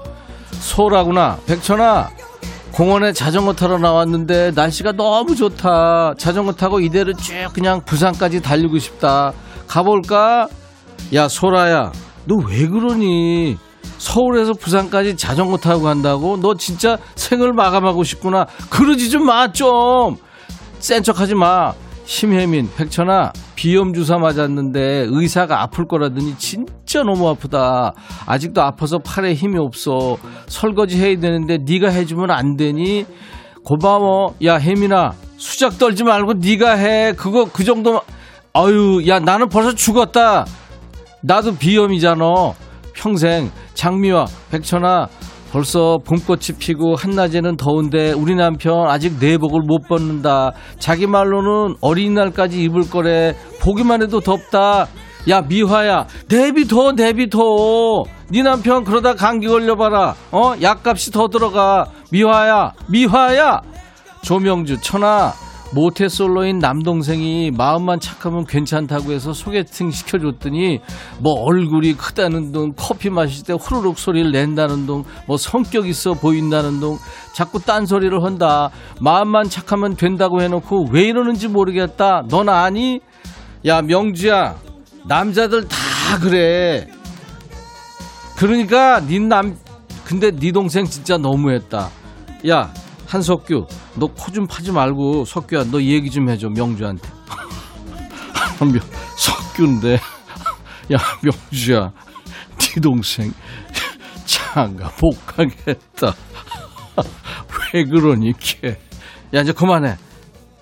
소라구나. 백천아. 공원에 자전거 타러 나왔는데 날씨가 너무 좋다. 자전거 타고 이대로 쭉 그냥 부산까지 달리고 싶다. 가볼까? 야 소라야 너 왜 그러니 서울에서 부산까지 자전거 타고 간다고 너 진짜 생을 마감하고 싶구나 그러지 좀 마 좀 센 척하지 마 심혜민 백천아 비염 주사 맞았는데 의사가 아플 거라더니 진짜 너무 아프다. 아직도 아파서 팔에 힘이 없어. 설거지 해야 되는데 네가 해주면 안 되니? 고마워. 야 혜민아 수작 떨지 말고 네가 해. 그거 그 정도만. 아유 야 나는 벌써 죽었다. 나도 비염이잖아. 평생 장미와 백천아 벌써 봄꽃이 피고 한낮에는 더운데 우리 남편 아직 내복을 못 벗는다. 자기 말로는 어린이날까지 입을 거래. 보기만 해도 덥다. 야 미화야 내비둬 내비둬 네 남편 그러다 감기 걸려봐라 어 약값이 더 들어가 미화야 미화야 조명주 천아 모태솔로인 남동생이 마음만 착하면 괜찮다고 해서 소개팅 시켜줬더니 뭐 얼굴이 크다는 둥 커피 마실 때 후루룩 소리를 낸다는 둥 뭐 성격 있어 보인다는 둥 자꾸 딴소리를 한다 마음만 착하면 된다고 해놓고 왜 이러는지 모르겠다 넌 아니? 야 명주야 남자들 다 그래 그러니까 니남 근데 네 동생 진짜 너무했다. 야 한석규 너 코 좀 파지 말고 석규야 너 얘기 좀 해줘 명주한테. 명, 석규인데 야 명주야 네 동생 장가 못 가겠다. 왜 그러니 걔. 야 이제 그만해.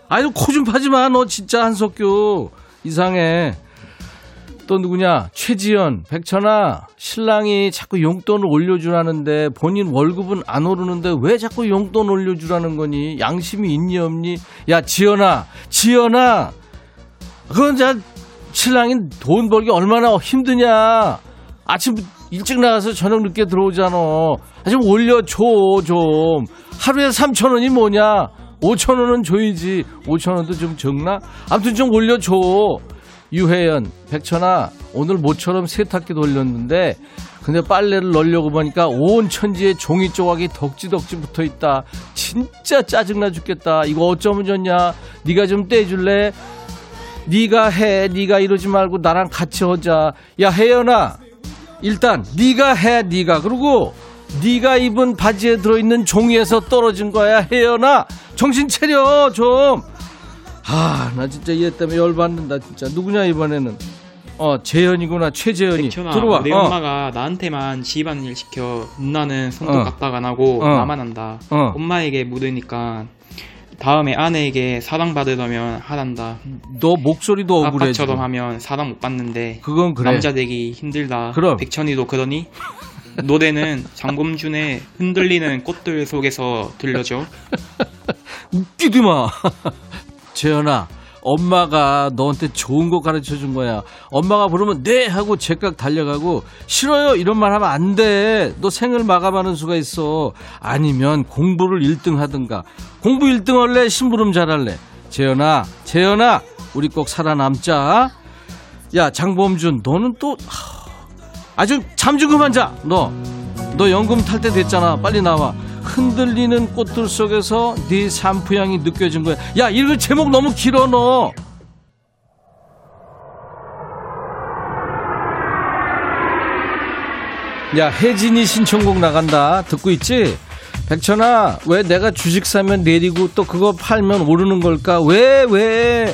아유 코좀 파지 마 너 진짜 한석규 이상해. 또 누구냐? 최지연, 백천아, 신랑이 자꾸 용돈을 올려주라는데 본인 월급은 안 오르는데 왜 자꾸 용돈 올려주라는 거니? 양심이 있니 없니? 야, 지연아, 지연아! 그건 자, 신랑이 돈 벌기 얼마나 힘드냐? 아침 일찍 나가서 저녁 늦게 들어오잖아. 아, 좀 올려줘, 좀. 하루에 3천 원이 뭐냐? 5천 원은 줘야지. 5천 원도 좀 적나? 아무튼 좀 올려줘. 유혜연, 백천아, 오늘 모처럼 세탁기 돌렸는데, 근데 빨래를 넣으려고 보니까 온 천지에 종이 조각이 덕지덕지 붙어 있다. 진짜 짜증나 죽겠다. 이거 어쩌면 좋냐? 네가 좀 떼줄래? 네가 해. 네가 이러지 말고 나랑 같이 하자. 야, 혜연아. 일단 네가 해. 네가. 그리고 네가 입은 바지에 들어 있는 종이에서 떨어진 거야. 혜연아. 정신 차려 좀. 아, 나 진짜 얘 때문에 열받는다, 진짜. 누구냐, 이번에는? 어, 재현이구나, 최재현이. 백천아, 들어와. 내 어, 엄마가 나한테만 집안일 시켜 누나는 손도 어. 안 하고 어. 나만 한다. 어. 엄마에게 묻으니까 다음에 아내에게 사랑 받으려면 하란다. 너 목소리도 억울해. 아빠처럼 지금. 하면 사랑 못 받는데 그건 그래. 남자 되기 힘들다. 그럼. 백천이도 그러니? 노래는 장범준의 흔들리는 꽃들 속에서 들려줘. 웃기지 마. 재현아, 엄마가 너한테 좋은 거 가르쳐 준 거야. 엄마가 부르면 네 하고 제깍 달려가고 싫어요 이런 말 하면 안 돼. 너 생을 마감하는 수가 있어. 아니면 공부를 1등 하든가. 공부 1등 할래? 심부름 잘할래? 재현아, 재현아, 우리 꼭 살아남자. 야, 장범준, 너는 또 하, 아주 잠 좀 그만 자. 너, 너 연금 탈 때 됐잖아. 빨리 나와. 흔들리는 꽃들 속에서 네 샴푸 향이 느껴진 거야. 야, 이거 제목 너무 길어 너. 야, 혜진이 신청곡 나간다. 듣고 있지? 백천아, 왜 내가 주식 사면 내리고 또 그거 팔면 오르는 걸까? 왜, 왜?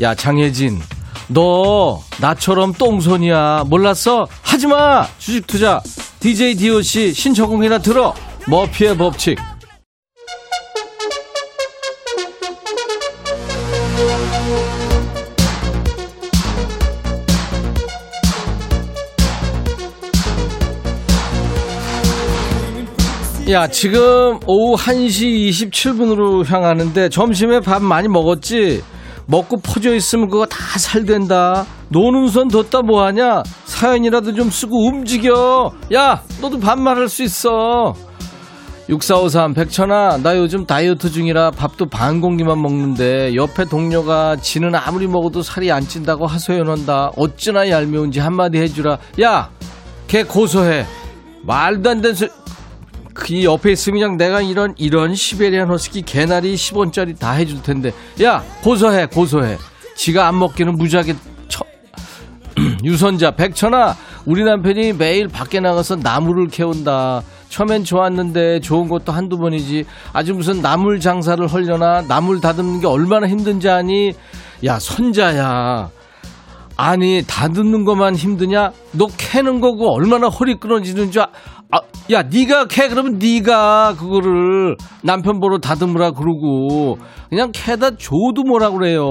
야, 장혜진. 너 나처럼 똥손이야. 몰랐어? 하지 마. 주식 투자. DJ DOC 신청곡이나 들어. 머피의 법칙. 야, 지금 오후 1시 27분으로 향하는데 점심에 밥 많이 먹었지? 먹고 퍼져 있으면 그거 다 살된다. 노는 손 뒀다 뭐하냐? 사연이라도 좀 쓰고 움직여. 야, 너도 반말할 수 있어. 6453 백천아 나 요즘 다이어트 중이라 밥도 반 공기만 먹는데 옆에 동료가 지는 아무리 먹어도 살이 안 찐다고 하소연한다. 어찌나 얄미운지 한마디 해주라. 야 걔 고소해. 말도 안 되는 소리 그 옆에 있으면 그냥 내가 이런 이런 시베리안 허스키 개나리 10원짜리 다 해줄 텐데. 야 고소해 고소해. 지가 안 먹기는 무지하게 처... 유선자. 백천아 우리 남편이 매일 밖에 나가서 나무를 캐온다 처음엔 좋았는데 좋은 것도 한두 번이지. 아주 무슨 나물 장사를 하려나 나물 다듬는 게 얼마나 힘든지 아니 야 손자야. 아니 다듬는 것만 힘드냐? 너 캐는 거고 얼마나 허리 끊어지는 줄 아, 아, 야 네가 캐. 그러면 네가 그거를 남편 보러 다듬으라 그러고 그냥 캐다 줘도 뭐라 그래요.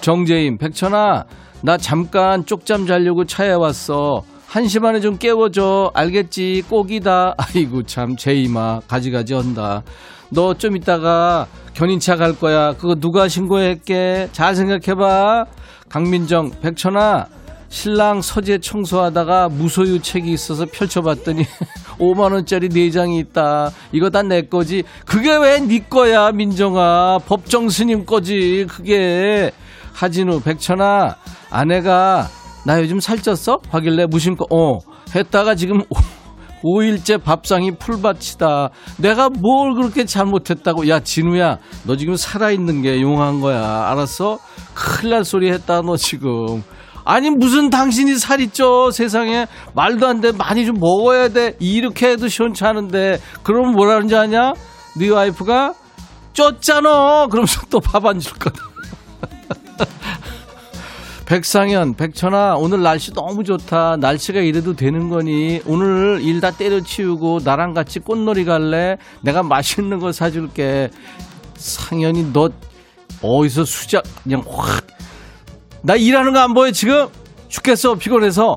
정재임 백천아 나 잠깐 쪽잠 자려고 차에 왔어 한시 반에 좀 깨워줘. 알겠지? 꼭이다. 아이고 참 제이마. 가지가지 한다. 너 좀 이따가 견인차 갈 거야. 그거 누가 신고했게? 잘 생각해봐. 강민정 백천아. 신랑 서재 청소하다가 무소유 책이 있어서 펼쳐봤더니 5만 원짜리 네 장이 있다. 이거 다 내 거지. 그게 왜 네 거야, 민정아. 법정 스님 거지. 그게. 하진우 백천아. 아내가 나 요즘 살쪘어? 하길래 무심코 어 했다가 지금 5일째 밥상이 풀밭이다. 내가 뭘 그렇게 잘못했다고. 야, 진우야, 너 지금 살아있는 게 용한 거야. 알았어? 큰일 날 소리 했다, 너 지금. 아니 무슨 당신이 살이 쪄 세상에 말도 안 돼 많이 좀 먹어야 돼 이렇게 해도 시원찮은데 그럼 뭐라는지 아냐 네 와이프가 쪘잖아 그러면서 또 밥 안 줄 거다 백상현, 백천아, 오늘 날씨 너무 좋다. 날씨가 이래도 되는 거니? 오늘 일 다 때려치우고 나랑 같이 꽃놀이 갈래? 내가 맛있는 거 사줄게. 상현이, 너 어디서 수작, 그냥 확. 나 일하는 거 안 보여, 지금? 죽겠어, 피곤해서.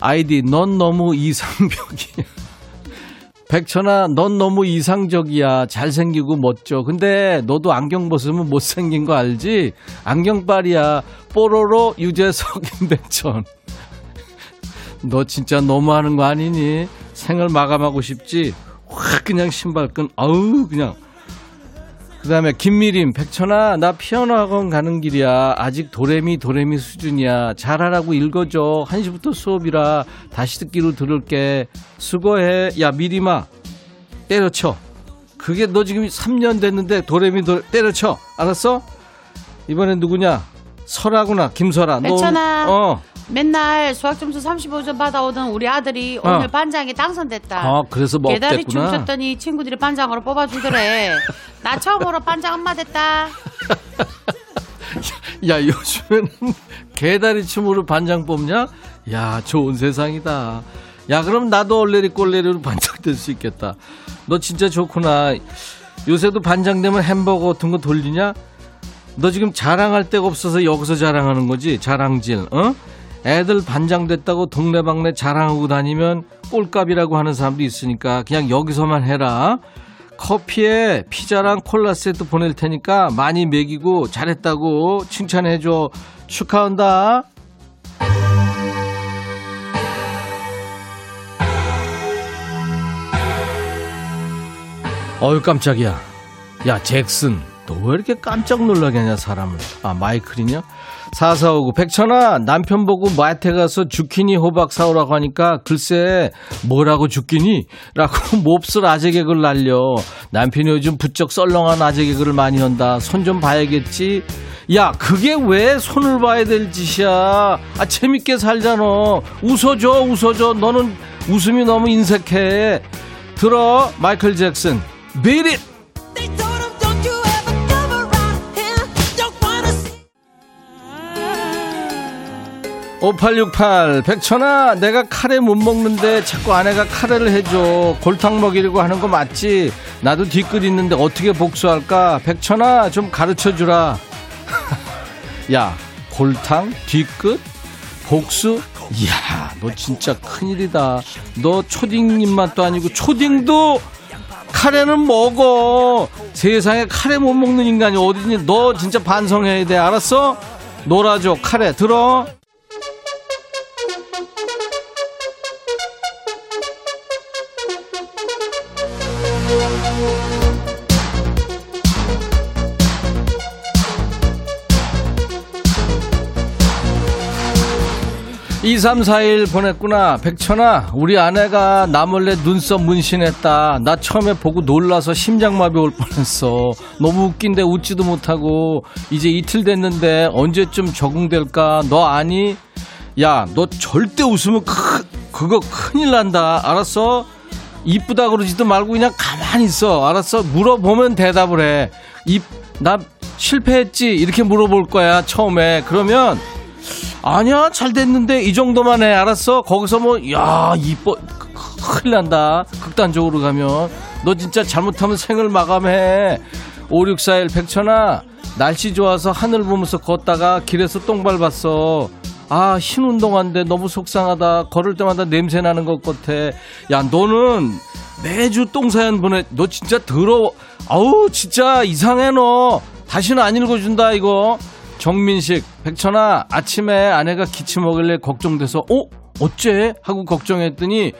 아이디, 넌 너무 이상벽이야. 백천아, 넌 너무 이상적이야. 잘생기고 멋져. 근데 너도 안경 벗으면 못생긴 거 알지? 안경빨이야. 뽀로로 유재석 임백천. 너 진짜 너무하는 거 아니니? 생을 마감하고 싶지? 확 그냥 신발끈, 아우, 그냥. 그 다음에 김미림, 백천아, 나 피아노 학원 가는 길이야. 아직 도레미, 도레미 수준이야. 잘하라고 읽어줘. 1시부터 수업이라 다시 듣기로 들을게. 수고해. 야, 미림아, 때려쳐. 그게 너 지금 3년 됐는데 도레미 도 때려쳐. 알았어? 이번엔 누구냐? 설아구나, 김설아. 너 백천아. 오늘- 어. 맨날 수학 점수 35점 받아오던 우리 아들이 어. 오늘 반장에 당선됐다. 아, 그래서 뭐 개다리 춤 없댔구나. 췄더니 친구들이 반장으로 뽑아주더래. 나 처음으로 반장 엄마 됐다. 야, 요즘에는 개다리 춤으로 반장 뽑냐? 야, 좋은 세상이다. 야, 그럼 나도 얼레리 꼴레리로 반장 될 수 있겠다. 너 진짜 좋구나. 요새도 반장 되면 햄버거 같은 거 돌리냐? 너 지금 자랑할 데가 없어서 여기서 자랑하는 거지? 자랑질, 어? 애들 반장 됐다고 동네방네 자랑하고 다니면 꼴값이라고 하는 사람도 있으니까 그냥 여기서만 해라. 커피에 피자랑 콜라 세트 보낼 테니까 많이 먹이고 잘했다고 칭찬해줘. 축하한다. 어유 깜짝이야. 야 잭슨 너 왜 이렇게 깜짝 놀라게 하냐 사람을. 아 마이클이냐? 4459 백천아 남편 보고 마트에 가서 주키니 호박 사오라고 하니까 글쎄 뭐라고 주키니? 라고 몹쓸 아재 개그를 날려. 남편이 요즘 부쩍 썰렁한 아재 개그를 많이 한다. 손 좀 봐야겠지? 야 그게 왜 손을 봐야 될 짓이야? 아 재밌게 살잖아 웃어줘 웃어줘. 너는 웃음이 너무 인색해. 들어 마이클 잭슨. Beat it 5868 백천아 내가 카레 못 먹는데 자꾸 아내가 카레를 해줘. 골탕 먹이려고 하는 거 맞지? 나도 뒤끝 있는데 어떻게 복수할까? 백천아 좀 가르쳐주라. 야 골탕 뒤끝 복수? 이야 너 진짜 큰일이다. 너 초딩 입맛도 아니고 초딩도 카레는 먹어. 세상에 카레 못 먹는 인간이 어디니? 너 진짜 반성해야 돼. 알았어? 놀아줘 카레. 들어 2341 보냈구나. 백천아, 우리 아내가 나 몰래 눈썹 문신했다. 나 처음에 보고 놀라서 심장마비 올 뻔했어. 너무 웃긴데 웃지도 못하고, 이제 이틀 됐는데 언제쯤 적응될까? 너 아니? 야, 너 절대 웃으면 크, 그거 큰일 난다. 알았어? 이쁘다 그러지도 말고 그냥 가만히 있어. 알았어? 물어보면 대답을 해. 이, 나 실패했지? 이렇게 물어볼 거야, 처음에. 그러면, 아니야 잘 됐는데 이 정도만 해 알았어. 거기서 뭐 야 이뻐 큰일 난다. 극단적으로 가면. 너 진짜 잘못하면 생을 마감해. 5641 백천아 날씨 좋아서 하늘 보면서 걷다가 길에서 똥 밟았어. 아 흰 운동화인데 너무 속상하다. 걸을 때마다 냄새 나는 것 같아. 야 너는 매주 똥사연 보내. 너 진짜 더러워. 아우 진짜 이상해 너. 다시는 안 읽어준다 이거 정민식, 백천아, 아침에 아내가 기침 먹을래 걱정돼서, 어? 어째? 하고 걱정했더니,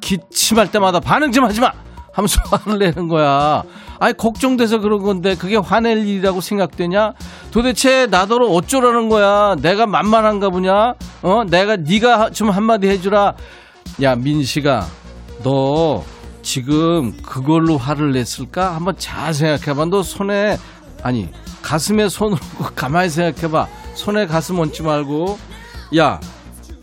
기침할 때마다 반응 좀 하지 마! 하면서 화를 내는 거야. 아니, 걱정돼서 그런 건데, 그게 화낼 일이라고 생각되냐? 도대체 나더러 어쩌라는 거야? 내가 만만한가 보냐? 어? 내가, 네가 좀 한마디 해주라. 야, 민식아, 너 지금 그걸로 화를 냈을까? 한번 잘 생각해봐. 너 손에, 아니, 가슴에 손으로 가만히 생각해봐. 손에 가슴 얹지 말고 야,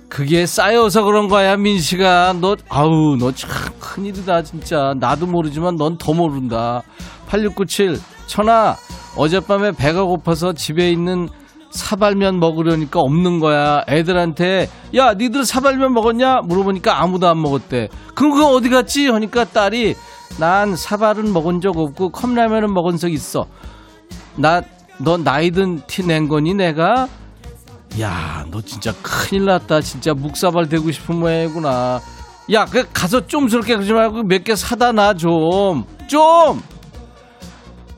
그게 쌓여서 그런 거야, 민씨가. 너, 아우, 너 참 큰일이다, 진짜. 나도 모르지만 넌 더 모른다. 8697, 천아, 어젯밤에 배가 고파서 집에 있는 사발면 먹으려니까 없는 거야. 애들한테, 야, 니들 사발면 먹었냐? 물어보니까 아무도 안 먹었대. 그럼 그거 어디 갔지? 하니까 딸이, 난 사발은 먹은 적 없고 컵라면은 먹은 적 있어. 나, 너 나이든 티 낸 거니, 내가? 야, 너 진짜 큰일 났다. 진짜 묵사발 되고 싶은 모양이구나. 야, 그 가서 좀스럽게 그러지 말고 몇 개 사다 놔 좀. 좀.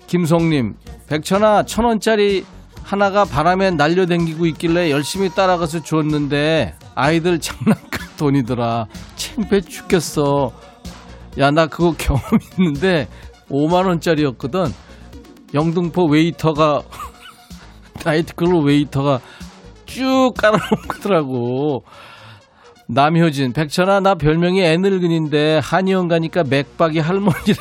김송님, 백천아, 천 원짜리 하나가 바람에 날려댕기고 있길래 열심히 따라가서 줬는데 아이들 장난감 돈이더라. 창피해 죽겠어. 야, 나 그거 경험 있는데 5만 원짜리였거든. 영등포 웨이터가 나이트클럽 웨이터가 쭉 깔아놓더라고. 남효진, 백천아, 나 별명이 애늙은인데 한의원 가니까 맥박이 할머니래.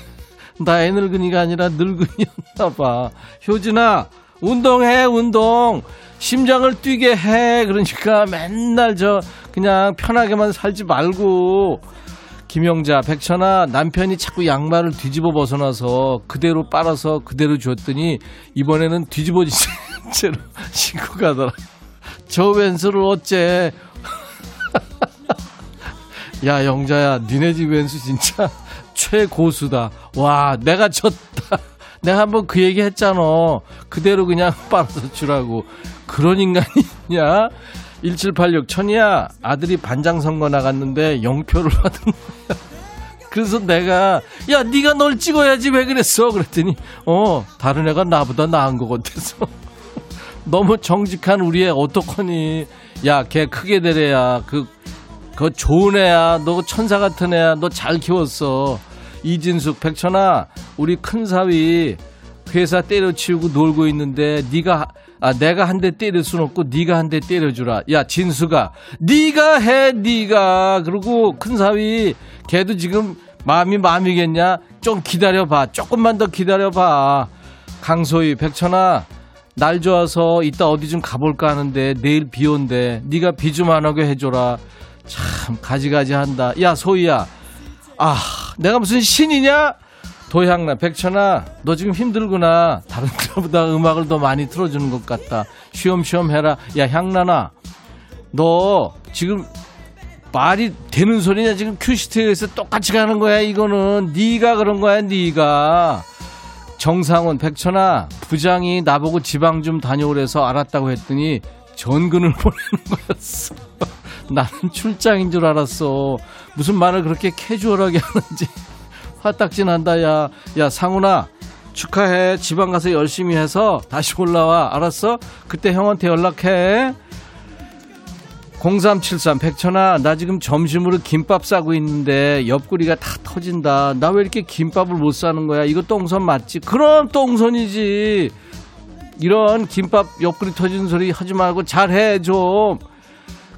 나 애늙은이가 아니라 늙은이였나 봐. 효진아, 운동해, 운동. 심장을 뛰게 해. 그러니까 맨날 저 그냥 편하게만 살지 말고. 김영자, 백천아, 남편이 자꾸 양말을 뒤집어 벗어나서 그대로 빨아서 그대로 줬더니 이번에는 뒤집어진 채로 신고 가더라. 저 왼수를 어째. 야, 영자야, 니네 집 왼수 진짜 최고수다. 와, 내가 졌다. 내가 한번 그 얘기 했잖아. 그대로 그냥 빨아서 주라고. 그런 인간이 있냐? 1786 천이야. 아들이 반장 선거 나갔는데 영표를 받은 거야. 그래서 내가 야 네가 널 찍어야지 왜 그랬어? 그랬더니 어 다른 애가 나보다 나은 것 같아서. 너무 정직한 우리 애 어떡하니 야 걔 크게 되래야. 그, 그 좋은 애야. 너 천사 같은 애야. 너 잘 키웠어. 이진숙 백천아 우리 큰 사위 회사 때려치우고 놀고 있는데 네가 아 내가 한 대 때릴 순 없고 네가 한 대 때려주라. 야 진수가 네가 해 네가 그리고 큰 사위 걔도 지금 마음이 마음이겠냐? 좀 기다려봐. 조금만 더 기다려봐. 강소희 백천아 날 좋아서 이따 어디 좀 가볼까 하는데 내일 비 온대. 네가 비 좀안 오게 해줘라. 참 가지가지 한다. 야 소희야 아 내가 무슨 신이냐? 도향나 백천아 너 지금 힘들구나. 다른 데보다 음악을 더 많이 틀어주는 것 같다. 쉬엄쉬엄 해라. 야 향나나 너 지금 말이 되는 소리냐? 지금 큐시트에서 똑같이 가는 거야 이거는. 네가 그런 거야 네가. 정상훈 백천아 부장이 나보고 지방 좀 다녀오래서 알았다고 했더니 전근을 보내는 거였어. 나는 출장인 줄 알았어. 무슨 말을 그렇게 캐주얼하게 하는지 화딱지 난다, 야. 야, 상훈아. 축하해. 지방 가서 열심히 해서 다시 올라와. 알았어? 그때 형한테 연락해. 0373 백천아 나 지금 점심으로 김밥 싸고 있는데 옆구리가 다 터진다 나 왜 이렇게 김밥을 못 싸는 거야 이거 똥손 맞지 그럼 똥손이지 이런 김밥 옆구리 터지는 소리 하지 말고 잘해 좀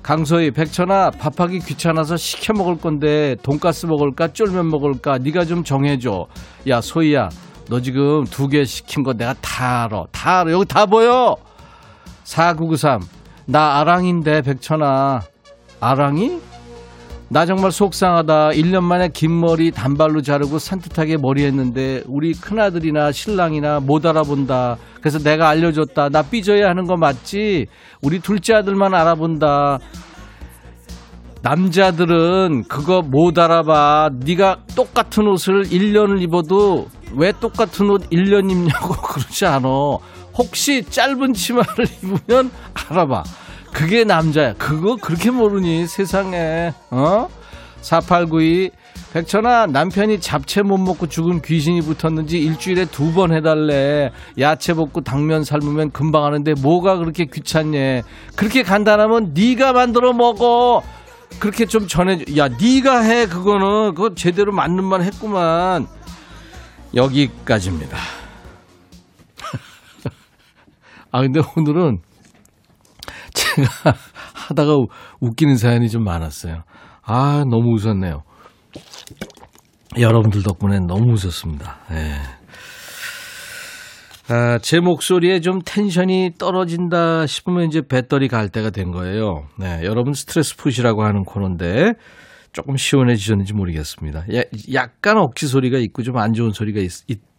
강소희 백천아 밥하기 귀찮아서 시켜 먹을 건데 돈가스 먹을까 쫄면 먹을까 네가 좀 정해줘. 야 소희야 너 지금 두 개 시킨 거 내가 다 알아. 다 알아. 여기 다 보여. 4993 나 아랑인데 백천아. 아랑이? 나 정말 속상하다. 1년 만에 긴 머리 단발로 자르고 산뜻하게 머리 했는데 우리 큰아들이나 신랑이나 못 알아본다. 그래서 내가 알려줬다. 나 삐져야 하는 거 맞지? 우리 둘째 아들만 알아본다. 남자들은 그거 못 알아봐. 네가 똑같은 옷을 1년을 입어도 왜 똑같은 옷 1년 입냐고 그러지 않아. 혹시 짧은 치마를 입으면 알아봐 그게 남자야. 그거 그렇게 모르니 세상에. 어? 4892 백천아 남편이 잡채 못 먹고 죽은 귀신이 붙었는지 일주일에 두 번 해달래. 야채 볶고 당면 삶으면 금방 하는데 뭐가 그렇게 귀찮냐 그렇게 간단하면 네가 만들어 먹어. 그렇게 좀 전해줘. 야 네가 해 그거는. 그거 제대로 맞는 말 했구만. 여기까지입니다. 아 근데 오늘은 제가 하다가 웃기는 사연이 좀 많았어요. 아, 너무 웃었네요. 여러분들 덕분에 너무 웃었습니다. 예. 아, 제 목소리에 좀 텐션이 떨어진다 싶으면 이제 배터리 갈 때가 된 거예요. 네, 여러분 스트레스 푸시라고 하는 코너인데 조금 시원해지셨는지 모르겠습니다. 야, 약간 억지 소리가 있고 좀 안 좋은 소리가 있,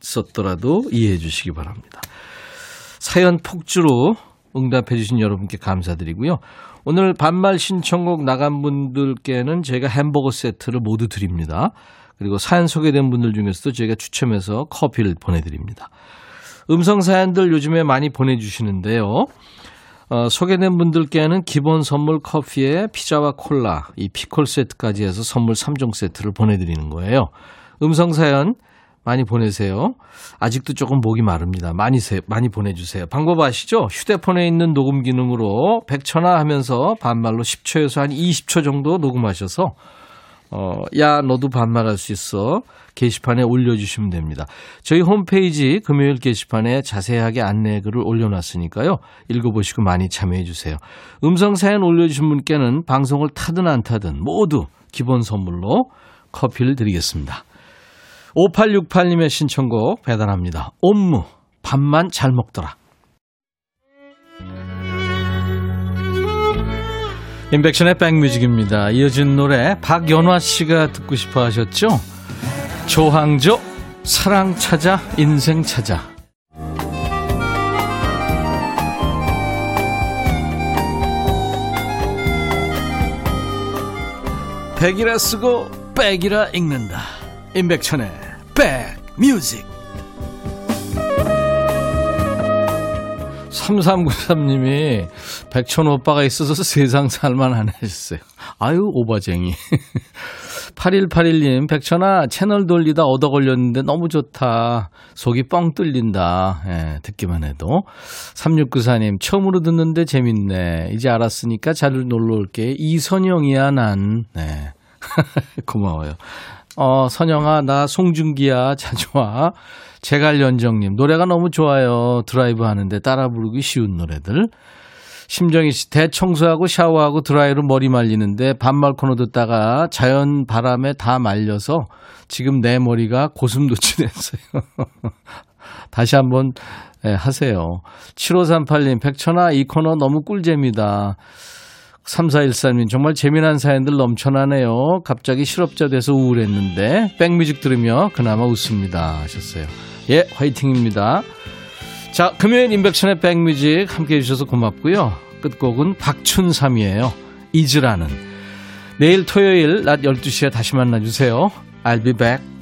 있었더라도 이해해 주시기 바랍니다. 사연 폭주로 응답해 주신 여러분께 감사드리고요. 오늘 반말 신청곡 나간 분들께는 저희가 햄버거 세트를 모두 드립니다. 그리고 사연 소개된 분들 중에서도 저희가 추첨해서 커피를 보내드립니다. 음성 사연들 요즘에 많이 보내주시는데요. 어, 소개된 분들께는 기본 선물 커피에 피자와 콜라, 이 피콜 세트까지 해서 선물 3종 세트를 보내드리는 거예요. 음성 사연 많이 보내세요. 아직도 조금 목이 마릅니다. 많이 세, 많이 보내주세요. 방법 아시죠? 휴대폰에 있는 녹음 기능으로 100초나 하면서 반말로 10초에서 한 20초 정도 녹음하셔서 어, 야, 너도 반말할 수 있어. 게시판에 올려주시면 됩니다. 저희 홈페이지 금요일 게시판에 자세하게 안내글을 올려놨으니까요. 읽어보시고 많이 참여해주세요. 음성 사연 올려주신 분께는 방송을 타든 안 타든 모두 기본 선물로 커피를 드리겠습니다. 5868님의 신청곡 배달합니다. 옴무, 밥만 잘 먹더라. 인백션의 백뮤직입니다. 이어진 노래 박연화 씨가 듣고 싶어 하셨죠? 조항조 사랑 찾아 인생 찾아 백이라 쓰고 백이라 읽는다. 임백천의 백뮤직 3393님이 백천 오빠가 있어서 세상 살만하네 하셨어요. 아유 오바쟁이 8181님 백천아 채널 돌리다 얻어 걸렸는데 너무 좋다. 속이 뻥 뚫린다. 예, 듣기만 해도 3694님 처음으로 듣는데 재밌네. 이제 알았으니까 잘 놀러 올게. 이선영이야 난. 네. 고마워요. 어, 선영아, 나 송중기야. 자주 와. 제갈연정님, 노래가 너무 좋아요. 드라이브 하는데 따라 부르기 쉬운 노래들. 심정희 씨, 대청소하고 샤워하고 드라이로 머리 말리는데 반말 코너 듣다가 자연 바람에 다 말려서 지금 내 머리가 고슴도치 됐어요. 다시 한번 네, 하세요. 7538님, 백천아, 이 코너 너무 꿀잼이다. 3413님, 정말 재미난 사연들 넘쳐나네요. 갑자기 실업자 돼서 우울했는데, 백뮤직 들으며 그나마 웃습니다. 하셨어요. 예, 화이팅입니다. 자, 금요일 인백션의 백뮤직 함께 해 주셔서 고맙고요. 끝곡은 박춘삼이에요. 잊으라는. 내일 토요일 낮 12시에 다시 만나주세요. I'll be back.